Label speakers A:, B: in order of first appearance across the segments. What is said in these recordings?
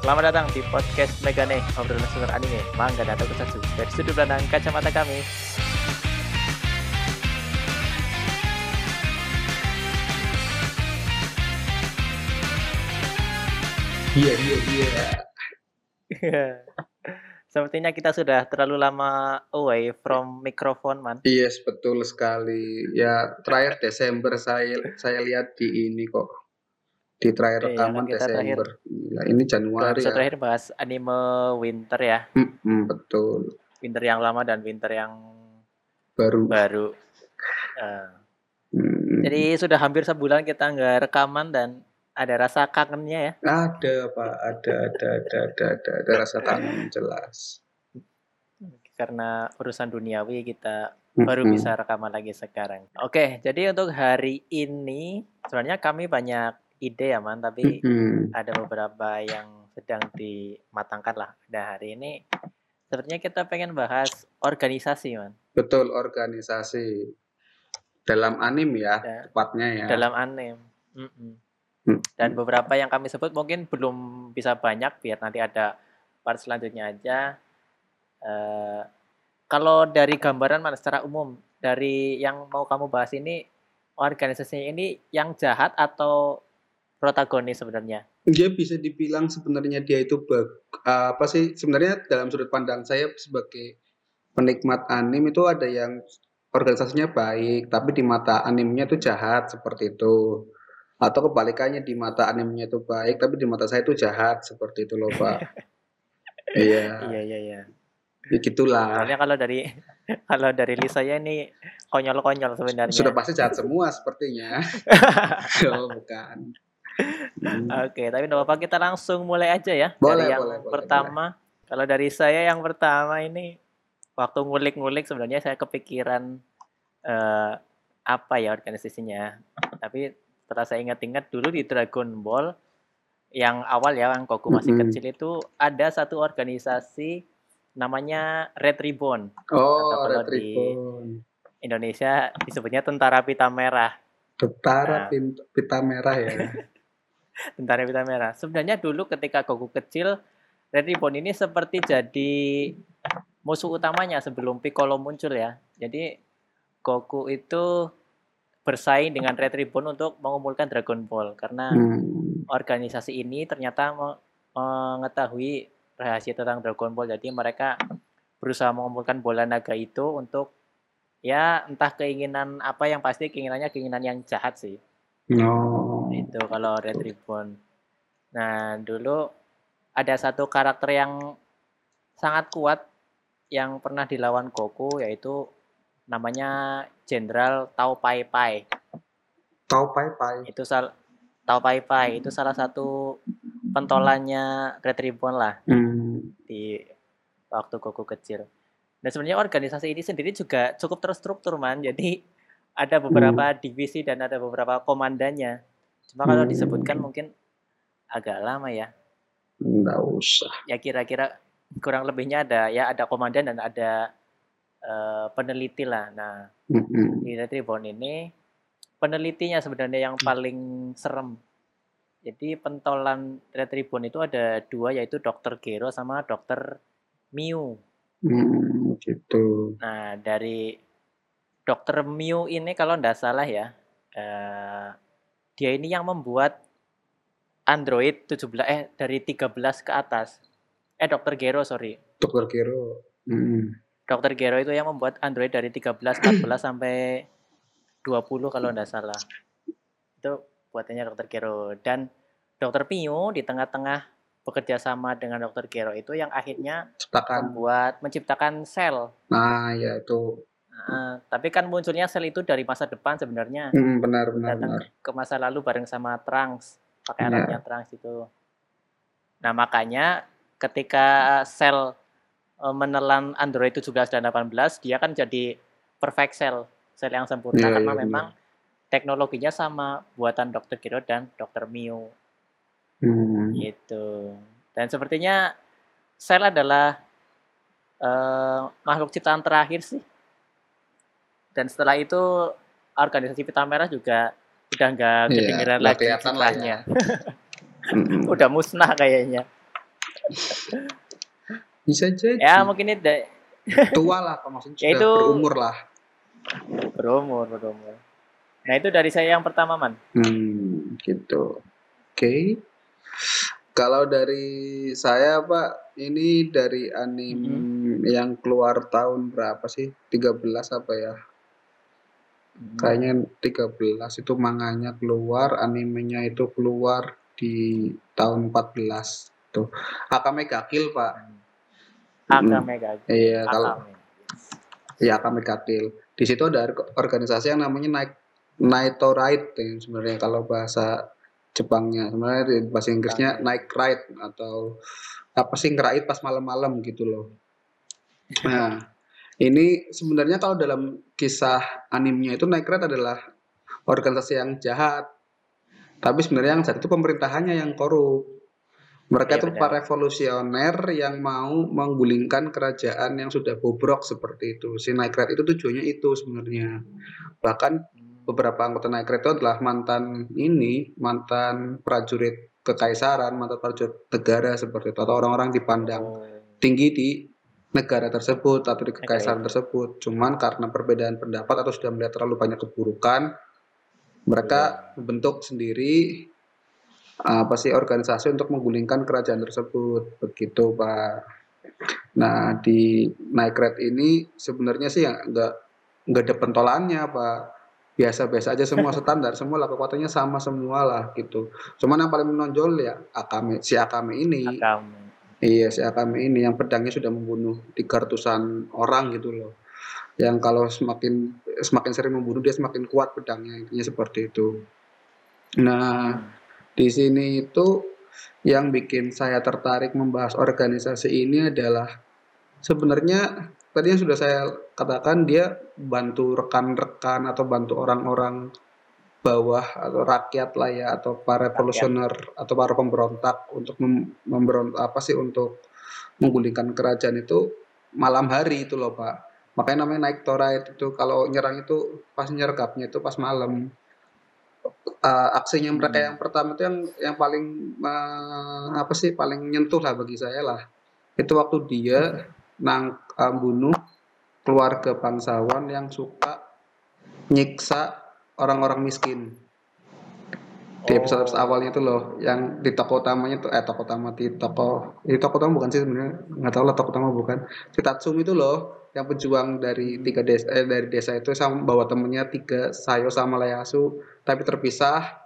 A: Selamat datang di podcast Megane obrolan seputar anime, manga dan tokusatsu dari sudut pandang kacamata kami.
B: Iya iya iya.
A: Sepertinya kita sudah terlalu lama away from microphone, man.
B: Yes betul sekali. Ya terakhir Desember saya saya lihat di ini kok di terakhir
A: Iya,
B: rekaman
A: kita
B: Desember. Gila, ini Januari ya.
A: terakhir bahas anime winter ya,
B: Mm-mm, betul.
A: winter yang lama dan winter yang
B: Baru.
A: baru. Eh,
B: Mm.
A: jadi sudah hampir sebulan kita nggak rekaman dan ada rasa kangennya ya.
B: Ada pak, ada ada ada ada ada, ada rasa kangen jelas.
A: Karena urusan duniawi kita baru bisa rekaman lagi sekarang. Oke, jadi untuk hari ini sebenarnya kami banyak ide ya man, tapi
B: Mm-mm.
A: ada beberapa yang sedang dimatangkan lah. Nah hari ini sepertinya kita pengen bahas organisasi man
B: Betul organisasi dalam anime ya
A: Ya.
B: tepatnya ya.
A: dalam anime. Mm-mm.
B: Hmm.
A: Dan beberapa yang kami sebut mungkin belum bisa banyak biar nanti ada part selanjutnya aja. Eh, kalau dari gambaran man secara umum dari yang mau kamu bahas ini organisasinya ini yang jahat atau protagonis sebenarnya?
B: dia bisa dibilang sebenarnya dia itu bag, apa sih sebenarnya dalam sudut pandang saya sebagai penikmat anime itu ada yang organisasinya baik tapi di mata animenya itu jahat seperti itu atau kebalikannya di mata animenya itu baik tapi di mata saya itu jahat seperti itu loh pak iya
A: Iya iya iya.
B: ya gitulah
A: Soalnya kalau dari kalau dari Lisa ya ini konyol-konyol sebenarnya.
B: sudah pasti jahat semua sepertinya oh bukan Hmm.
A: Oke, tapi tidak apa kita langsung mulai aja ya.
B: Boleh,
A: dari yang
B: boleh, boleh,
A: pertama. Kalau dari saya yang pertama ini waktu ngulik-ngulik sebenarnya saya kepikiran eh, apa ya organisasinya. Tapi setelah saya ingat-ingat dulu di Dragon Ball yang awal ya yang Goku masih
B: Mm-mm.
A: kecil itu ada satu organisasi namanya Red Ribbon.
B: oh
A: kalau
B: red
A: di-
B: ribbon
A: Indonesia disebutnya Tentara Pita Merah.
B: Tentara
A: Nah.
B: pita merah ya
A: Tentara Pita Merah. Sebenarnya dulu ketika Goku kecil, Red Ribbon ini seperti jadi musuh utamanya sebelum Piccolo muncul ya. Jadi Goku itu bersaing dengan Red Ribbon untuk mengumpulkan Dragon Ball karena
B: Hmm.
A: organisasi ini ternyata me- mengetahui rahasia tentang Dragon Ball. Jadi mereka berusaha mengumpulkan bola naga itu untuk ya entah keinginan apa yang pasti keinginannya keinginan yang jahat sih.
B: No.
A: Itu kalau Red Ribbon. Nah, dulu ada satu karakter yang sangat kuat yang pernah dilawan Goku yaitu namanya Jenderal Tao Pai Pai.
B: Tahu pai pai.
A: Itu sal Tao Pai Pai itu salah satu pentolannya Red Ribbon lah
B: Hmm.
A: di waktu Goku kecil. Dan sebenarnya organisasi ini sendiri juga cukup terstruktur man. Jadi ada beberapa divisi dan ada beberapa komandannya. Cuma kalau
B: Hmm.
A: disebutkan mungkin agak lama ya.
B: Nggak usah.
A: Ya kira-kira kurang lebihnya ada ya ada komandan dan ada eh, peneliti lah. Nah
B: Mm-mm.
A: di Red Ribbon ini penelitinya sebenarnya yang paling serem. Jadi pentolan Red Ribbon itu ada dua yaitu Dr. Gero sama Dr. Mew.
B: Hmm, gitu.
A: Nah, dari Dokter Mew ini kalau nggak salah ya, eh, dia ini yang membuat Android 17 eh dari 13 ke atas. Eh Dokter Gero sorry.
B: Dokter Kiro. Hmm.
A: Dokter Gero itu yang membuat Android dari 13 14 sampai 20 kalau nggak salah. Itu buatannya Dokter Gero dan Dokter Mew di tengah-tengah bekerja sama dengan Dokter Gero itu yang akhirnya
B: Ciptakan.
A: membuat menciptakan sel
B: Nah, ya itu.
A: Tapi kan munculnya sel itu dari masa depan sebenarnya
B: Hmm, benar, benar,
A: datang
B: benar.
A: ke masa lalu bareng sama Trunks pakai
B: Iya.
A: alatnya Trunks itu. Nah makanya ketika sel eh, menelan Android 17 dan 18 dia kan jadi perfect cell sel yang sempurna
B: Iya,
A: karena
B: iya,
A: memang teknologinya sama buatan Dr. Giro dan Dr. Mew
B: Hmm.
A: gitu. Dan sepertinya sel adalah eh, makhluk ciptaan terakhir sih. Dan setelah itu organisasi Pita Merah juga udah nggak
B: Iya,
A: kedengeran
B: nggak
A: lagi
B: ya.
A: kiprahnya.
B: Mm-mm.
A: udah musnah kayaknya.
B: Bisa jadi.
A: ya mungkin itu
B: Tua lah, maksudnya
A: Ya itu-
B: berumur lah.
A: berumur berumur nah itu dari saya yang pertama man
B: Hmm, gitu. Oke. Kalau dari saya, Pak, ini dari anime
A: Mm-hmm.
B: yang keluar tahun berapa sih? 13 apa ya? Kayaknya 13 itu manganya keluar, animenya itu keluar di tahun 14 tuh. Akame ga Kill, Pak.
A: Akame Gage
B: Iya, kalau
A: Akame
B: ya Akame ga Kill. Di situ ada or- organisasi yang namanya Night Naito Ride yang sebenarnya kalau bahasa Jepangnya. Sebenarnya bahasa Inggrisnya Night Ride atau apa sih ngeraid pas malam-malam gitu loh. Nah, ini sebenarnya kalau dalam kisah animenya itu Night Ride adalah organisasi yang jahat. Tapi sebenarnya yang jahat itu pemerintahannya yang korup. Mereka
A: Iya,
B: itu
A: benar.
B: para revolusioner yang mau menggulingkan kerajaan yang sudah bobrok seperti itu. Si Night Ride itu tujuannya itu sebenarnya. Bahkan beberapa anggota Night Ride itu adalah mantan ini, mantan prajurit kekaisaran, mantan prajurit negara seperti itu atau orang-orang dipandang
A: Oh,
B: tinggi di negara tersebut atau di kekaisaran tersebut. Cuman karena perbedaan pendapat atau sudah melihat terlalu banyak keburukan, mereka membentuk sendiri apa sih organisasi untuk menggulingkan kerajaan tersebut. Begitu, Pak. Nah, di Ride ini sebenarnya sih ya nggak nggak ada pentolannya, Pak. Biasa-biasa aja semua standar, semua lah kekuatannya sama semua lah gitu. Cuman yang paling menonjol ya Akame, si Akame ini.
A: Akame
B: Iya, si Akame ini yang pedangnya sudah membunuh 300-an orang gitu loh. Yang kalau semakin semakin sering membunuh dia semakin kuat pedangnya, intinya seperti itu. Nah, di sini itu yang bikin saya tertarik membahas organisasi ini adalah sebenarnya tadi yang sudah saya katakan dia bantu rekan-rekan atau bantu orang-orang bawah atau rakyat lah ya atau para revolusioner atau para pemberontak untuk mem- memberontak apa sih untuk menggulingkan kerajaan itu malam hari itu loh Pak. Makanya namanya naik torite itu kalau nyerang itu pas nyergapnya itu pas malam. Eh, aksinya mereka
A: Hmm.
B: yang pertama itu yang yang paling eh, apa sih paling nyentuh lah bagi saya lah. Itu waktu dia nang eh, bunuh keluarga bangsawan yang suka nyiksa orang-orang miskin. Di episode
A: Oh.
B: awalnya itu loh yang di toko utamanya tuh eh toko utama di toko di toko utama bukan sih sebenarnya nggak tahu lah toko utama bukan. Si Tatsumi itu loh yang pejuang dari tiga desa eh, dari desa itu sama bawa temennya tiga Sayo sama Ieyasu tapi terpisah.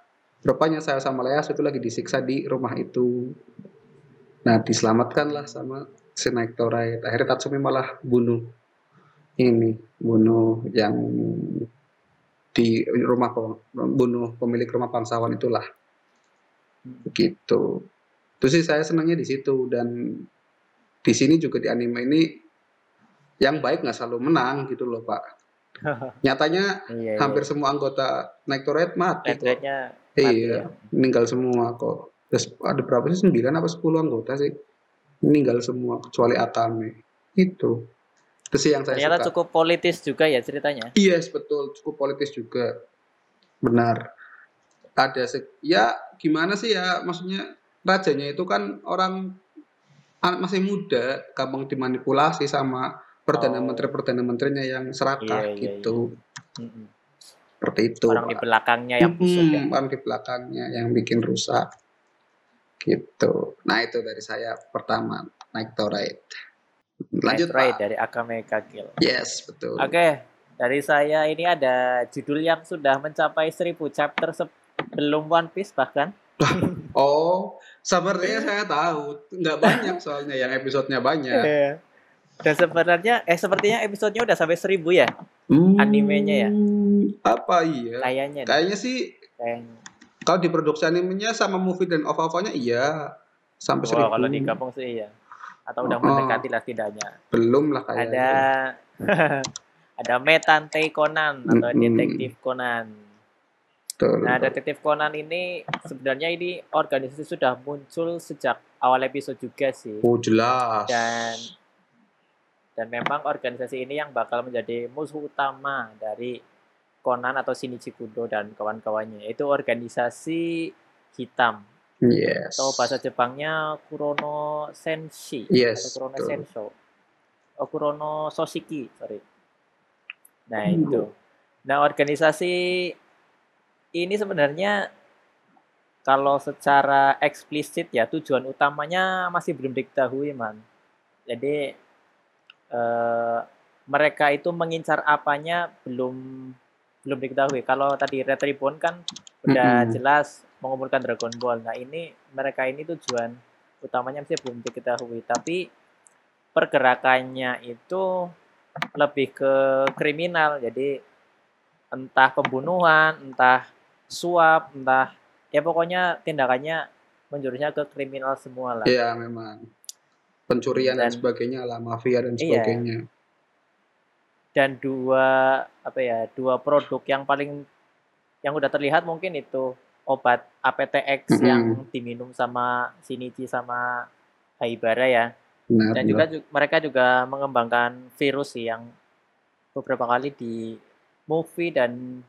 B: Rupanya Sayo sama Ieyasu itu lagi disiksa di rumah itu. Nah diselamatkan lah sama si Night Torite akhirnya Tatsumi malah bunuh ini bunuh yang di rumah pe- bunuh pemilik rumah bangsawan itulah. Begitu itu sih saya senangnya di situ dan di sini juga di anime ini yang baik nggak selalu menang gitu loh pak. Nyatanya
A: Iya,
B: hampir semua anggota Night Torite mati kok.
A: Rate-rate-nya mati
B: iya
A: ya.
B: meninggal semua kok. Terus ada berapa sih? Sembilan apa 10 anggota sih? Meninggal semua kecuali Akame itu itu sih yang saya
A: Ternyata
B: suka
A: cukup politis juga ya ceritanya.
B: Yes, betul. Cukup politis juga. Benar. Ada se- ya gimana sih ya maksudnya rajanya itu kan orang anak masih muda, gampang dimanipulasi sama perdana
A: Oh.
B: menteri perdana menterinya yang serakah
A: Iya, iya,
B: gitu.
A: Mm-mm.
B: Seperti itu.
A: Orang di belakangnya yang busuk ya.
B: Orang di belakangnya yang bikin rusak. Gitu. Nah, itu dari saya pertama, naik Torite. Lanjut, Pak.
A: dari Akame Kagil.
B: Yes, betul.
A: Oke, dari saya ini ada judul yang sudah mencapai 1000 chapter sebelum One Piece bahkan.
B: Oh, sepertinya saya tahu. Nggak banyak soalnya yang episodenya banyak.
A: Iya. Dan sebenarnya eh sepertinya episodenya udah sampai 1000 ya
B: Hmm,
A: Animenya ya?
B: Apa iya?
A: kayaknya.
B: Kayaknya sih
A: Kayaknya.
B: kalau di produksi animenya sama movie dan OVA-nya iya sampai
A: Wah,
B: seribu.
A: kalau digabung sih iya. Atau udah
B: Oh.
A: mendekati lah setidaknya.
B: Belum lah kayaknya.
A: Ada ada Metante Conan atau
B: Mm-mm.
A: Detektif Conan.
B: Betul.
A: Nah, Detektif Conan ini sebenarnya ini organisasi sudah muncul sejak awal episode juga sih.
B: Oh jelas.
A: Dan dan memang organisasi ini yang bakal menjadi musuh utama dari Conan atau Shinichi Kudo dan kawan-kawannya. Itu organisasi hitam
B: Yes.
A: Atau bahasa Jepangnya Kurono Senshi
B: Yes,
A: atau Kurono
B: betul.
A: Sensho. Oh, Kurono Soshiki, sorry. Nah,
B: Hmm.
A: itu. Nah, organisasi ini sebenarnya kalau secara eksplisit ya tujuan utamanya masih belum diketahui, Man. Jadi eh, mereka itu mengincar apanya belum belum diketahui. Kalau tadi Red Ribbon kan udah
B: Mm-mm.
A: jelas mengumpulkan Dragon Ball. Nah, ini mereka ini tujuan utamanya masih belum diketahui, tapi pergerakannya itu lebih ke kriminal. Jadi entah pembunuhan, entah suap, entah ya pokoknya tindakannya menjurusnya ke kriminal semua lah.
B: Iya, memang. Pencurian dan,
A: Dan-
B: sebagainya lah, mafia dan
A: Iya.
B: sebagainya.
A: Dan dua apa ya, dua produk yang paling yang udah terlihat mungkin itu obat APTX
B: Mm-mm.
A: yang diminum sama Shinichi sama Haibara ya.
B: Benar.
A: Dan juga ju- mereka juga mengembangkan virus sih yang beberapa kali di movie dan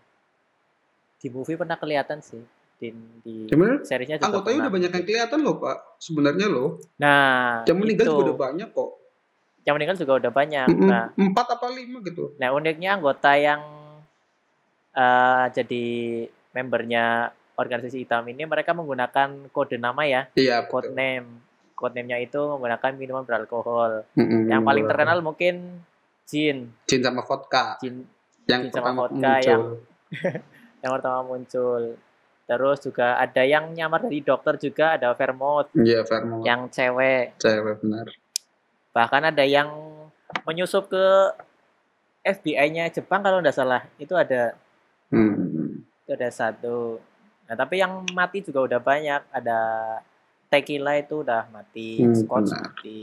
A: di movie pernah kelihatan sih di di
B: Sebenarnya
A: seriesnya juga
B: anggotanya
A: pernah.
B: udah banyak yang kelihatan loh, Pak. Sebenarnya loh.
A: Nah,
B: Yang meninggal
A: itu.
B: juga udah banyak kok.
A: Yang meninggal juga udah banyak.
B: Mm-mm.
A: Nah,
B: Empat apa lima gitu.
A: nah uniknya anggota yang eh, jadi membernya organisasi hitam ini mereka menggunakan kode nama ya,
B: Iya,
A: code
B: betul.
A: name. Code name-nya itu menggunakan minuman beralkohol.
B: Mm-mm.
A: Yang paling terkenal mungkin Jin.
B: Jin sama vodka.
A: Jin
B: Yang
A: Jin sama vodka
B: muncul.
A: yang yang pertama muncul. Terus juga ada yang nyamar dari dokter juga ada Vermouth
B: Iya, Vermont.
A: yang cewek.
B: Cewek benar.
A: Bahkan ada yang menyusup ke FBI-nya Jepang kalau nggak salah. Itu ada
B: Hmm.
A: itu ada satu. Nah, tapi yang mati juga udah banyak. Ada Tequila itu udah mati,
B: Hmm,
A: Scotch
B: benar.
A: mati.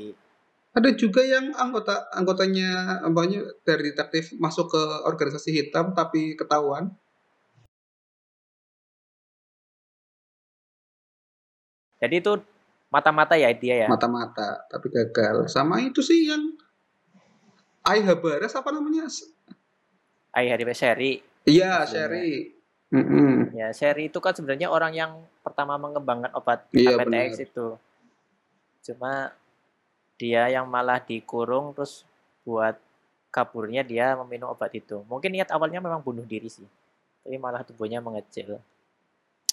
B: Ada juga yang anggota anggotanya apanya dari detektif masuk ke organisasi hitam tapi ketahuan.
A: Jadi itu mata-mata ya dia ya.
B: mata-mata tapi gagal. Sama itu sih yang Aihabaras apa namanya?
A: Ai hari Sherry.
B: Iya,
A: Maksudnya.
B: Mm-mm.
A: Ya, Sherry itu kan sebenarnya orang yang pertama mengembangkan obat
B: Iya,
A: APTX
B: benar.
A: itu. Cuma dia yang malah dikurung terus buat kaburnya dia meminum obat itu. Mungkin niat awalnya memang bunuh diri sih. Tapi malah tubuhnya mengecil.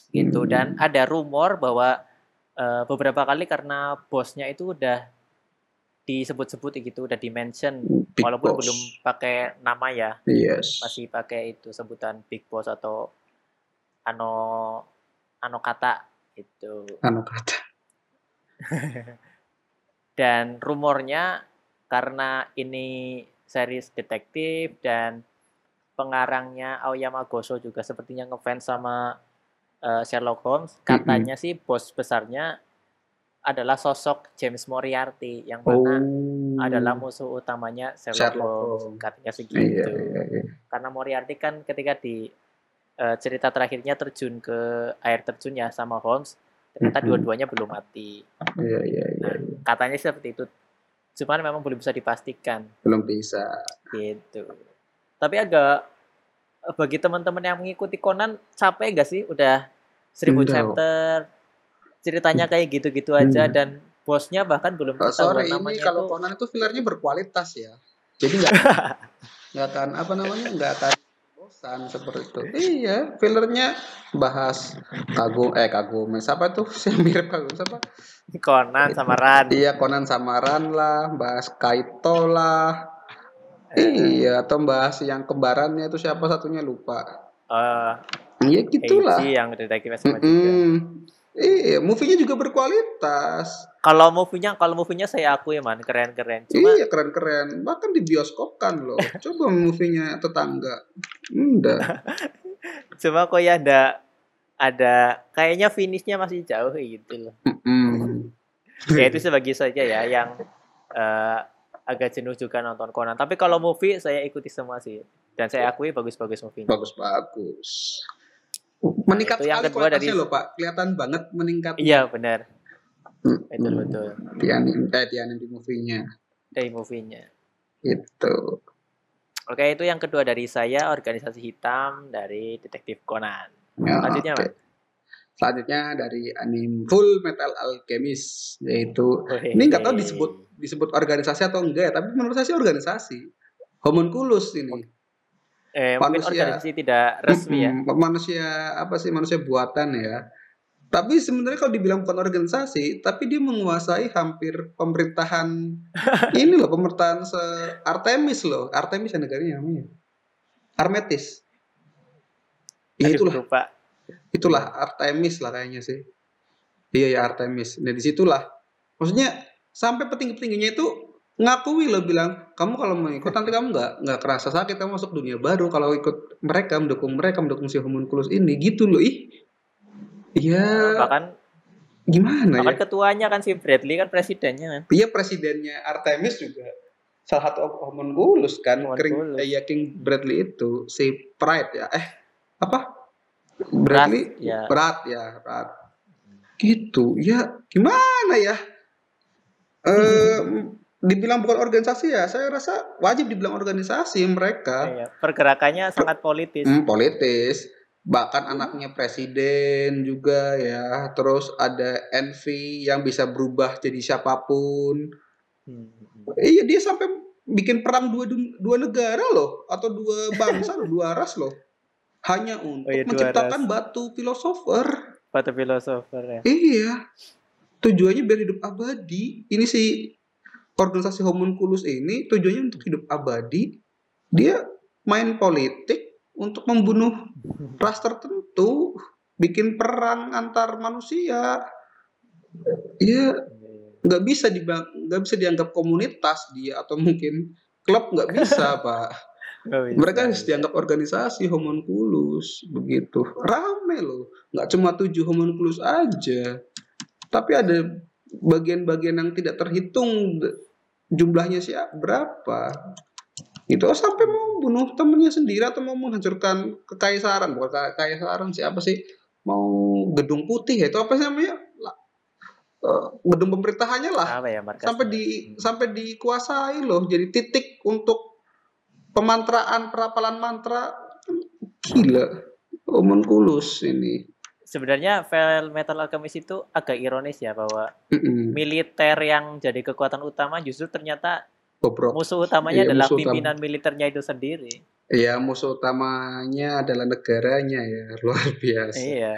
A: Gitu
B: Hmm.
A: dan ada rumor bahwa eh, beberapa kali karena bosnya itu udah disebut-sebut gitu, udah dimention
B: Big
A: walaupun
B: Boss.
A: belum pakai nama ya
B: Yes.
A: masih pakai itu sebutan big boss atau ano ano kata itu
B: Anu kata.
A: dan rumornya karena ini series detektif dan pengarangnya Aoyama Goso juga sepertinya ngefans sama eh, Sherlock Holmes katanya sih bos besarnya adalah sosok James Moriarty yang
B: Oh.
A: mana adalah musuh utamanya Sherlock,
B: Sherlock
A: Holmes
B: Holmes.
A: katanya segitu
B: Iya, iya, iya.
A: karena Moriarty kan ketika di eh, cerita terakhirnya terjun ke air terjun ya sama Holmes ternyata dua-duanya belum mati
B: Iya, iya, iya. iya.
A: katanya seperti itu cuman memang belum bisa dipastikan
B: Belum bisa.
A: gitu tapi agak eh, bagi teman-teman yang mengikuti Conan capek gak sih udah seribu chapter ceritanya kayak gitu-gitu aja
B: Hmm.
A: dan bosnya bahkan belum
B: Oh, sorry, ini
A: namanya
B: kalau
A: itu
B: Conan itu fillernya berkualitas ya. Jadi nggak nggak akan apa namanya nggak akan bosan seperti itu. Iya, fillernya bahas kagum eh kagum siapa tuh yang mirip kagum siapa?
A: Conan sama Ran
B: Iya Conan Samaran lah, bahas Kaito lah.
A: Eh,
B: Iya, atau bahas yang kembarannya itu siapa satunya lupa.
A: eh,
B: Iya gitulah.
A: Eiji yang detektif sama juga
B: Mm-mm. Iya, movie-nya juga berkualitas.
A: Kalau movie-nya, kalau movie-nya saya akui man, keren-keren. Cuma
B: Iya keren-keren. Bahkan di bioskop kan loh. Coba movie-nya tetangga. Enggak.
A: cuma kok ya ada ada kayaknya finishnya masih jauh gitu loh.
B: Mm-mm.
A: Ya itu sebagai saja ya yang eh, agak jenuh juga nonton Conan. Tapi kalau movie saya ikuti semua sih. Dan saya akui bagus-bagus movie.
B: Bagus-bagus. Meningkat
A: yang
B: sekali
A: kedua dari-
B: loh Pak. Kelihatan banget meningkat.
A: Iya benar. Betul betul.
B: Di anime, eh, di anime di movie-nya.
A: Dari movie-nya.
B: Itu.
A: Oke, itu yang kedua dari saya organisasi hitam dari detektif Conan.
B: Ya,
A: Lanjutnya,
B: oke.
A: Mas.
B: Selanjutnya dari anime Full Metal Alchemist yaitu ini nggak tahu disebut disebut organisasi atau enggak ya, tapi menurut saya sih organisasi. Homunculus ini.
A: Eh, mungkin
B: Manusia.
A: organisasi tidak resmi ya.
B: Manusia apa sih manusia buatan ya. Tapi sebenarnya kalau dibilang bukan organisasi, tapi dia menguasai hampir pemerintahan ini loh, pemerintahan se Artemis loh. Artemis ya negaranya namanya. Armetis. Ya itulah,
A: lupa.
B: itulah Artemis lah kayaknya sih. Iya ya Artemis. Nah di situlah, maksudnya sampai petinggi-petingginya itu ngakui loh bilang kamu kalau mau ikut nanti kamu nggak nggak kerasa sakit kamu masuk dunia baru kalau ikut mereka mendukung mereka mendukung si homunculus ini gitu loh ih iya.
A: Bahkan
B: gimana
A: bahkan
B: ya?
A: ketuanya kan si Bradley kan presidennya kan.
B: iya presidennya Artemis juga salah satu homunculus kan King,
A: Homunculus.
B: eh, ya King Bradley itu si Pride ya. Eh apa? Bradley?
A: Rat, ya.
B: berat ya berat gitu ya gimana ya? Eh dibilang bukan organisasi ya saya rasa wajib dibilang organisasi mereka.
A: Iya, pergerakannya sangat politis.
B: Hmm, politis bahkan anaknya presiden juga ya terus ada Envy yang bisa berubah jadi siapa pun
A: Hmm.
B: iya dia sampai bikin perang dua dua negara loh atau dua bangsa loh, dua ras loh hanya untuk
A: Oh iya,
B: menciptakan batu filosofer
A: Batu filosofer ya.
B: Iya. Tujuannya biar hidup abadi. Ini si organisasi homunculus ini tujuannya untuk hidup abadi. Dia main politik untuk membunuh ras tertentu, bikin perang antar manusia. Iya, nggak bisa nggak bisa dianggap komunitas dia atau mungkin klub nggak bisa pak.
A: Bisa.
B: Mereka harus dianggap organisasi homunculus begitu. Rame loh. Nggak cuma tujuh homunculus aja. Tapi ada bagian-bagian yang tidak terhitung jumlahnya siapa berapa. Itu sampai mau bunuh temennya sendiri atau mau menghancurkan kekaisaran. Bukan ke- kekaisaran siapa sih? Mau gedung putih ya itu apa sih namanya? Eh, gedung pemerintahannya lah
A: apa ya
B: sampai di sampai dikuasai loh jadi titik untuk pemantraan perapalan mantra gila homunculus ini
A: Sebenarnya Vel Metal Alchemist itu agak ironis ya bahwa
B: Mm-mm.
A: militer yang jadi kekuatan utama justru ternyata
B: bobrok
A: musuh utamanya
B: Iya,
A: adalah
B: musuh utama.
A: pimpinan militernya itu sendiri.
B: ya musuh utamanya adalah negaranya ya luar biasa
A: Iya.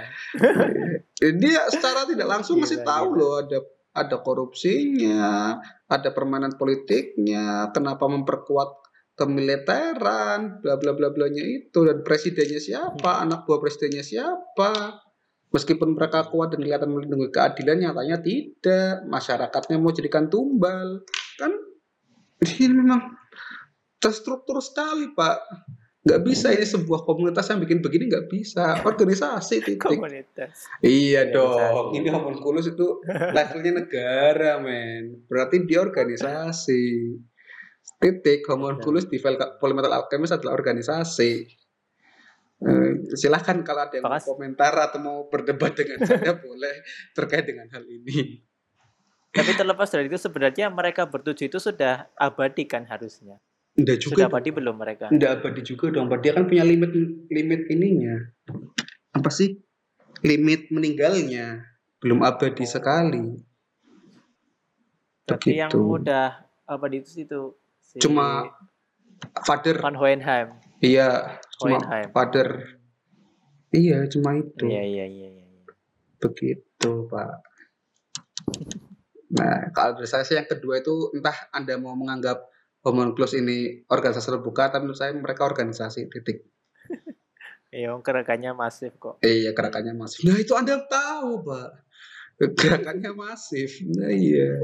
B: dia secara tidak langsung masih
A: Gila,
B: tahu
A: gila.
B: loh ada ada korupsinya ada permainan politiknya kenapa memperkuat kemiliteran bla bla bla blanya itu dan presidennya siapa anak buah presidennya siapa meskipun mereka kuat dan kelihatan melindungi keadilan nyatanya tidak masyarakatnya mau jadikan tumbal kan ini memang terstruktur sekali pak nggak bisa ini sebuah komunitas yang bikin begini nggak bisa organisasi titik
A: Komunitas.
B: Iya
A: Organisasi.
B: dong, ini homunculus itu levelnya negara, men. Berarti dia organisasi. Titik, homunculus di Vel- Polymetal Alchemist adalah organisasi. Eh, silahkan kalau ada yang mau komentar atau mau berdebat dengan saya boleh terkait dengan hal ini.
A: Tapi terlepas dari itu sebenarnya mereka bertujuh itu sudah abadi kan harusnya.
B: Enggak juga.
A: Sudah abadi belum mereka?
B: Enggak abadi juga dong. Dia kan punya limit limit ininya. Apa sih? Limit meninggalnya. Belum abadi sekali.
A: Tapi yang
B: Begitu.
A: udah abadi itu itu si
B: Cuma Father
A: Van Hohenheim.
B: Iya, cuma
A: Hohenheim.
B: father. Iya, cuma itu.
A: Iya iya iya iya.
B: Begitu, Pak. Nah, kalau dari saya sih yang kedua itu entah Anda mau menganggap homunculus ini organisasi terbuka, tapi menurut saya mereka organisasi titik.
A: Iya, gerakannya masif kok.
B: Iya, gerakannya masif. Nah, itu Anda tahu, Pak. Gerakannya masif. Nah, iya.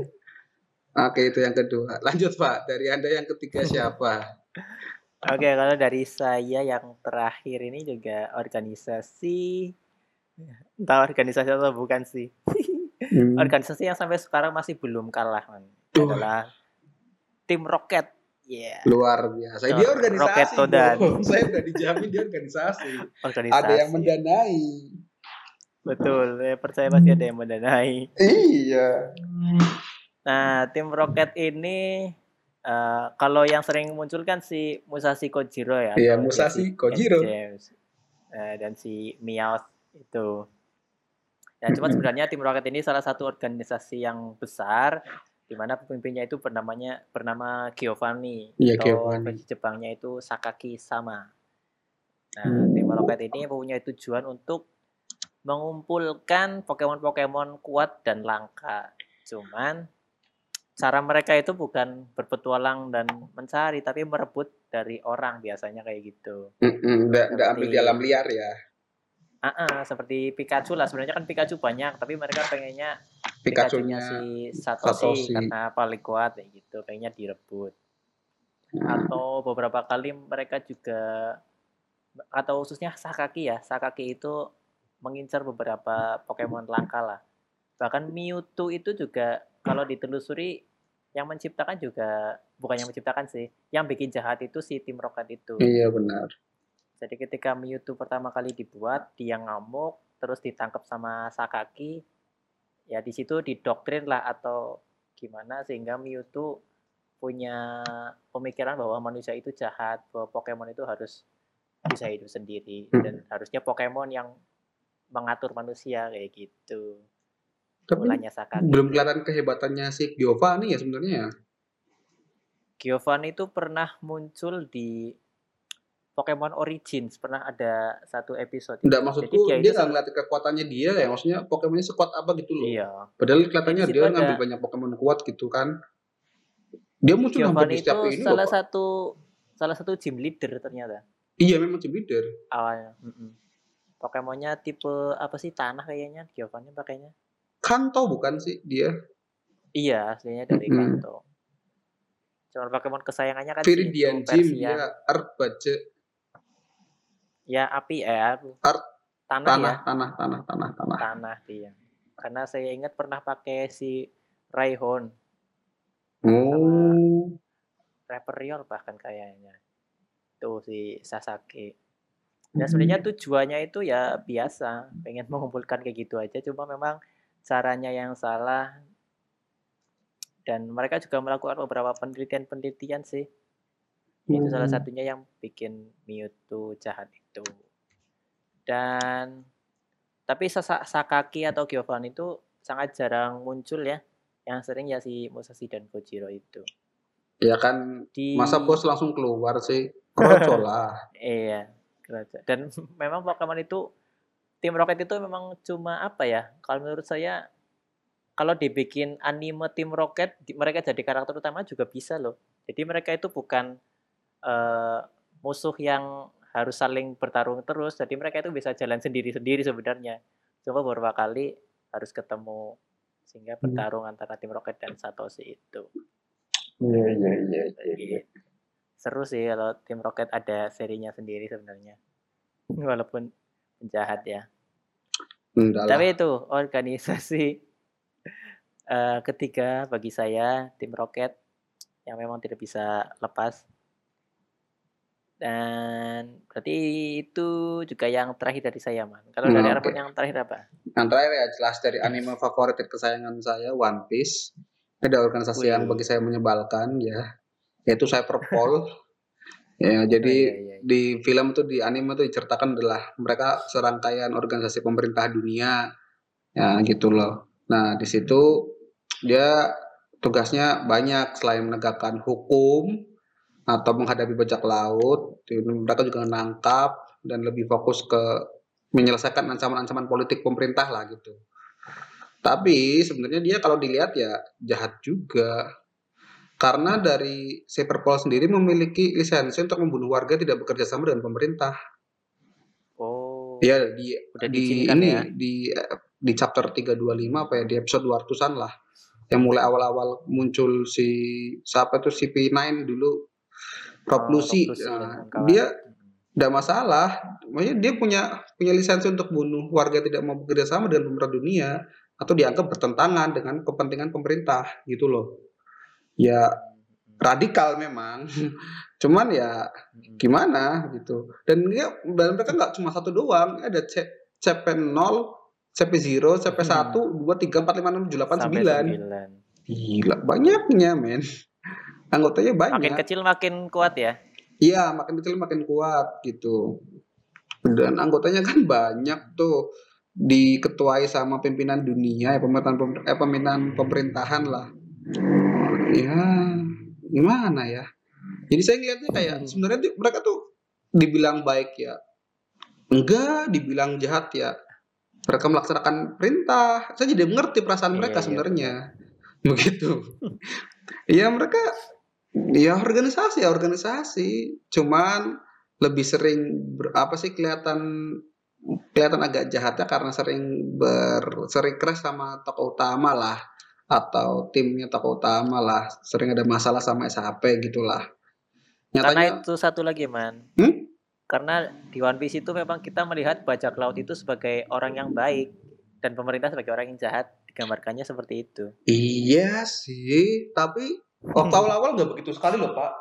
B: Oke, itu yang kedua. Lanjut, Pak. Dari Anda yang ketiga siapa?
A: Oke, kalau dari saya yang terakhir ini juga organisasi entah organisasi atau bukan sih.
B: Hmm.
A: Organisasi yang sampai sekarang masih belum kalah, man. Adalah tim Rocket. Iya,
B: Luar biasa. Dia
A: Roket
B: organisasi. Bro. Saya udah dijamin dia organisasi.
A: organisasi.
B: Ada yang mendanai.
A: Betul, saya percaya pasti ada yang mendanai.
B: Iya.
A: Nah, tim Rocket ini eh, kalau yang sering muncul kan si Musashi Kojiro ya.
B: Iya, Musashi Kojiro.
A: James. Eh, dan si Meowth itu. Nah, cuma
B: Mm-mm.
A: sebenarnya Tim Rocket ini salah satu organisasi yang besar di mana pemimpinnya itu bernamanya bernama Giovanni
B: Iya,
A: atau
B: Giovanni.
A: Jepangnya itu Sakaki Sama. Nah,
B: Hmm.
A: Tim Rocket ini mempunyai tujuan untuk mengumpulkan Pokemon-Pokemon kuat dan langka. Cuman cara mereka itu bukan berpetualang dan mencari, tapi merebut dari orang biasanya kayak gitu.
B: Nggak nggak ambil di alam liar ya.
A: Ah, ah, seperti Pikachu lah. Sebenarnya kan Pikachu banyak, tapi mereka pengennya
B: Pikachu-nya
A: Pikachu-nya si Satoshi,
B: Satoshi.
A: karena paling kuat kayak gitu, pengennya direbut.
B: Nah,
A: Atau beberapa kali mereka juga atau khususnya Sakaki ya, Sakaki itu mengincar beberapa Pokemon langka lah. Bahkan Mewtwo itu juga kalau ditelusuri yang menciptakan juga bukan yang menciptakan sih, yang bikin jahat itu si Tim Rocket itu.
B: iya benar.
A: Jadi ketika Mewtwo pertama kali dibuat, dia ngamuk, terus ditangkap sama Sakaki, ya di situ didoktrin lah atau gimana sehingga Mewtwo punya pemikiran bahwa manusia itu jahat, bahwa Pokemon itu harus bisa hidup sendiri
B: Hmm.
A: dan harusnya Pokemon yang mengatur manusia kayak gitu.
B: Tapi
A: Mulanya Sakaki.
B: belum kelihatan kehebatannya si Giovanni ya sebenarnya ya.
A: Giovanni itu pernah muncul di Pokemon Origins, pernah ada satu episode. Itu.
B: maksudku
A: Jadi
B: dia
A: itu
B: nggak ngeliatin kekuatannya dia ya, maksudnya Pokemonnya sekuat apa gitu loh.
A: Iya.
B: Padahal kelihatannya dia
A: ada-
B: ngambil banyak Pokemon kuat gitu kan. Dia muncul hampir
A: Giovanni
B: di setiap
A: itu
B: ini
A: salah
B: loh,
A: satu salah satu gym leader ternyata
B: Iya memang team leader.
A: awalnya. Mm-mm. Pokemonnya tipe apa sih tanah kayaknya Giovanni pakainya.
B: Kanto bukan sih dia?
A: Iya aslinya dari
B: Mm-mm.
A: Kanto. Cuman Pokemon kesayangannya kan
B: Viridian Gym dia Earth Budget
A: Ya api eh.
B: Earth,
A: tanah,
B: tanah,
A: ya
B: tanah, tanah, tanah, tanah.
A: tanah dia. Karena saya ingat pernah pakai si Raihon,
B: Oh,
A: Reperiol bahkan kayaknya. Tuh si Sasaki. Dan sebenarnya tujuannya itu ya biasa, pengen mengumpulkan kayak gitu aja, cuma memang caranya yang salah. Dan mereka juga melakukan beberapa penelitian-penelitian sih. Itu salah
B: Hmm.
A: satunya yang bikin Mewtwo jahat itu. Dan tapi Sakaki atau Giovanni itu sangat jarang muncul ya. Yang sering ya si Musashi dan Kojiro itu.
B: ya kan
A: Di
B: masa bos langsung keluar sih. Kroco lah.
A: Iya. Dan memang Pokemon itu tim Rocket itu memang cuma apa ya? Kalau menurut saya kalau dibikin anime tim Rocket, mereka jadi karakter utama juga bisa loh. Jadi mereka itu bukan eh, musuh yang harus saling bertarung terus. Jadi mereka itu bisa jalan sendiri-sendiri sebenarnya. Cuma beberapa kali harus ketemu sehingga bertarung antara tim Rocket dan Satoshi itu.
B: Iya, iya, iya, iya.
A: Gitu. Seru sih kalau tim Rocket ada serinya sendiri sebenarnya. Walaupun penjahat ya.
B: Enggak lah.
A: Tapi itu organisasi eh, ketiga bagi saya tim Rocket yang memang tidak bisa lepas. Dan berarti itu juga yang terakhir dari saya, Man. Kalau dari
B: Hmm, oke.
A: yang terakhir apa?
B: Yang terakhir ya jelas dari anime favorit kesayangan saya One Piece. Ini ada organisasi yang
A: Wih.
B: bagi saya menyebalkan ya, yaitu Cyberpol. ya, jadi
A: Oh, iya, iya, iya.
B: di film itu di anime itu diceritakan adalah mereka serangkaian organisasi pemerintah dunia. Ya, gitu loh. Nah, di situ dia tugasnya banyak selain menegakkan hukum atau menghadapi bajak laut, mereka juga menangkap dan lebih fokus ke menyelesaikan ancaman-ancaman politik pemerintah lah gitu. Tapi sebenarnya dia kalau dilihat ya jahat juga. Karena dari Cyberpol sendiri memiliki lisensi untuk membunuh warga tidak bekerja sama dengan pemerintah.
A: Oh,
B: Ya di
A: udah
B: di ini
A: ya.
B: di di chapter 325 apa ya di episode 200-an lah. Yang mulai awal-awal muncul si siapa tuh CP9 dulu Rob Lucy.
A: Rob Lucy dan
B: Nah,
A: kawan-kawan.
B: dia tidak masalah. Maksudnya dia punya punya lisensi untuk bunuh warga tidak mau bekerja sama dengan pemerintah dunia atau dianggap bertentangan dengan kepentingan pemerintah gitu loh. Ya radikal memang. Cuman ya gimana gitu. Dan dia dan mereka nggak cuma satu doang, ada C, CP0, CP0, CP1, 2, 3, 4, 5, 6, 7, 8,
A: Hmm. Sampai
B: 9.
A: sembilan.
B: Gila, banyaknya men. Anggotanya
A: Makin
B: banyak.
A: kecil makin kuat ya.
B: Iya, makin kecil makin kuat gitu. Dan anggotanya kan banyak tuh. diketuai sama pimpinan dunia ya pemerintahan pemer- eh, pimpinan pemerintahan lah ya gimana ya jadi saya ngeliatnya kayak sebenarnya tuh mereka tuh dibilang baik ya enggak dibilang jahat ya mereka melaksanakan perintah saya jadi mengerti perasaan
A: Iya,
B: mereka
A: iya,
B: sebenarnya begitu ya mereka ya organisasi ya organisasi cuman lebih sering ber- apa sih kelihatan kelihatan agak jahatnya karena sering ber sering crash sama tokoh utama lah atau timnya tokoh utama lah sering ada masalah sama SHP gitulah
A: Karena
B: nyatanya
A: itu satu lagi, Man.
B: Hmm?
A: Karena di One Piece itu memang kita melihat bajak laut itu sebagai orang yang baik dan pemerintah sebagai orang yang jahat digambarkannya seperti itu.
B: iya sih tapi waktu awal-awal nggak begitu sekali loh pak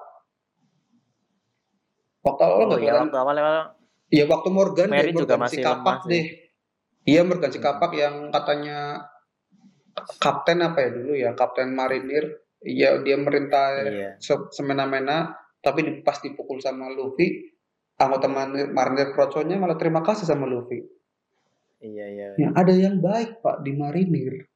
B: waktu awal
A: Oh
B: nggak
A: iya,
B: kelihatan
A: waktu awal-awal
B: Iya waktu Morgan
A: Mary
B: deh,
A: juga
B: Morgan
A: masih
B: si kapak deh. Iya Morgan si kapak yang katanya kapten apa ya dulu ya, kapten marinir. Iya dia merintah
A: iya.
B: se- semena-mena, tapi di- pas dipukul sama Luffy, anggota marinir, marinir kroconya malah terima kasih sama Luffy.
A: Iya, iya.
B: Ya, ada yang baik pak di marinir.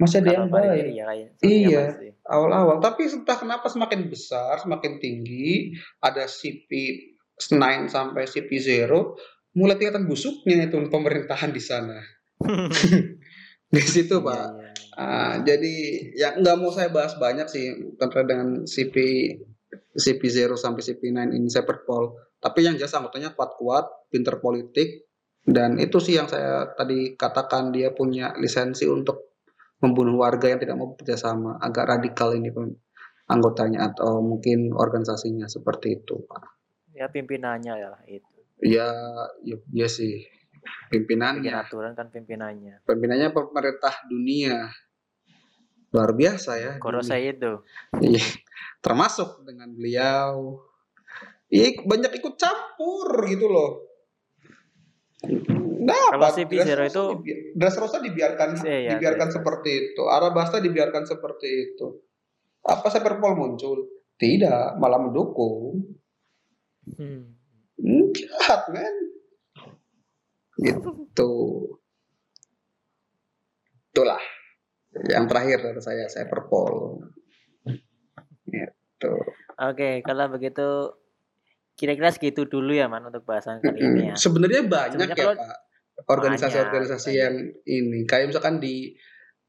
B: Masih ada yang baik
A: ya
B: Iya. awal-awal. Tapi entah kenapa semakin besar, semakin tinggi, ada CP9 sampai CP0, mulai kelihatan busuknya itu pemerintahan di sana. di situ pak.
A: iya.
B: Ah, jadi ya nggak mau saya bahas banyak sih terkait dengan CP CP0 sampai CP9 ini saya perpol. Tapi yang jelas anggotanya kuat-kuat, pinter politik, dan itu sih yang saya tadi katakan dia punya lisensi untuk membunuh warga yang tidak mau bekerja sama. Agak radikal ini anggotanya atau mungkin organisasinya seperti itu, Pak.
A: Ya pimpinannya ya itu.
B: Ya, ya, ya sih.
A: Bikin
B: Pimpinannya,
A: aturan kan pimpinannya.
B: pimpinannya pemerintah dunia. Luar biasa ya.
A: Korosei itu.
B: Iya, termasuk dengan beliau. Iya, banyak ikut campur gitu loh. Nah,
A: Kalau CP0 itu-
B: Dressrosa dibiarkan
A: Iya, iya,
B: dibiarkan
A: Dressrosa.
B: seperti itu. Arabasta dibiarkan seperti itu. Apa Cyberpol muncul? Tidak, malah mendukung.
A: Hmm.
B: Hmm, jahat, men. Gitu. Itulah. Yang terakhir dari saya, Cyberpol. Gitu.
A: Oke, kalau begitu kira-kira segitu dulu ya Man untuk bahasan kali ini ya.
B: Mm-mm. Sebenarnya banyak
A: Sebenarnya
B: ya
A: kalau-
B: Pak. Organisasi-organisasi yang ini. Kayak misalkan di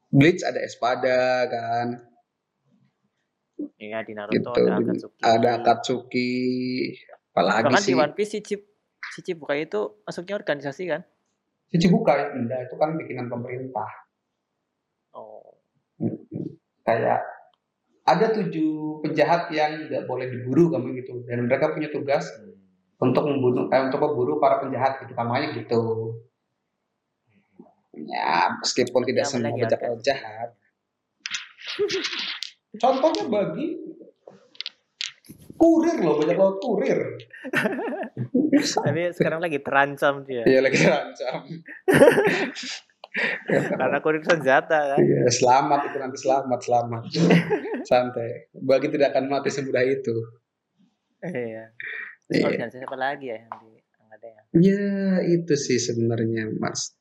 B: Bleach ada Espada kan.
A: Iya di Naruto
B: Gitu.
A: ada Akatsuki.
B: Ada Akatsuki. Apalagi
A: Bahkan
B: sih.
A: di One Piece si si Chibukai itu masuknya organisasi kan?
B: Shichibukai. Enggak, itu kan bikinan pemerintah.
A: Oh.
B: Kayak ada tujuh penjahat yang tidak boleh diburu kamu gitu. Dan mereka punya tugas
A: Hmm.
B: untuk membunuh eh, untuk memburu para penjahat gitu namanya gitu. Ya, meskipun tidak semua laut jahat. Contohnya bagi kurir loh, bajak laut kurir.
A: Tapi sekarang lagi terancam dia
B: Iya lagi terancam.
A: karena kurir senjata kan.
B: Iya, selamat itu nanti selamat, selamat. Santai. Bagi tidak akan mati semudah itu.
A: Iya. Terus
B: Iya.
A: organisasi apa lagi ya yang di ada ya?
B: Ya, itu sih sebenarnya, Mas.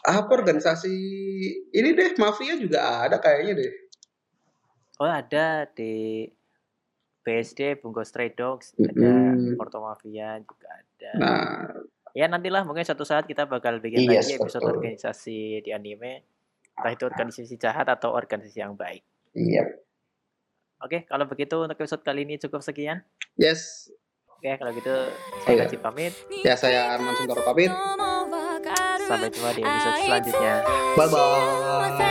B: Apa organisasi ini deh, mafia juga ada kayaknya deh.
A: Oh ada di BSD Bungo Stray Dogs ada
B: Mm-mm.
A: Porto Mafia juga ada.
B: Nah,
A: Ya nantilah mungkin suatu saat kita bakal bikin
B: Yes,
A: lagi episode
B: betul.
A: organisasi di anime. Entah itu organisasi jahat atau organisasi yang baik.
B: iya.
A: Oke, kalau begitu untuk episode kali ini cukup sekian.
B: Yes.
A: Oke, kalau gitu
B: Oh,
A: saya
B: iya.
A: Kaci pamit.
B: Ya, saya Arman Suntoro pamit.
A: Sampai jumpa di episode selanjutnya.
B: Bye-bye.
C: 送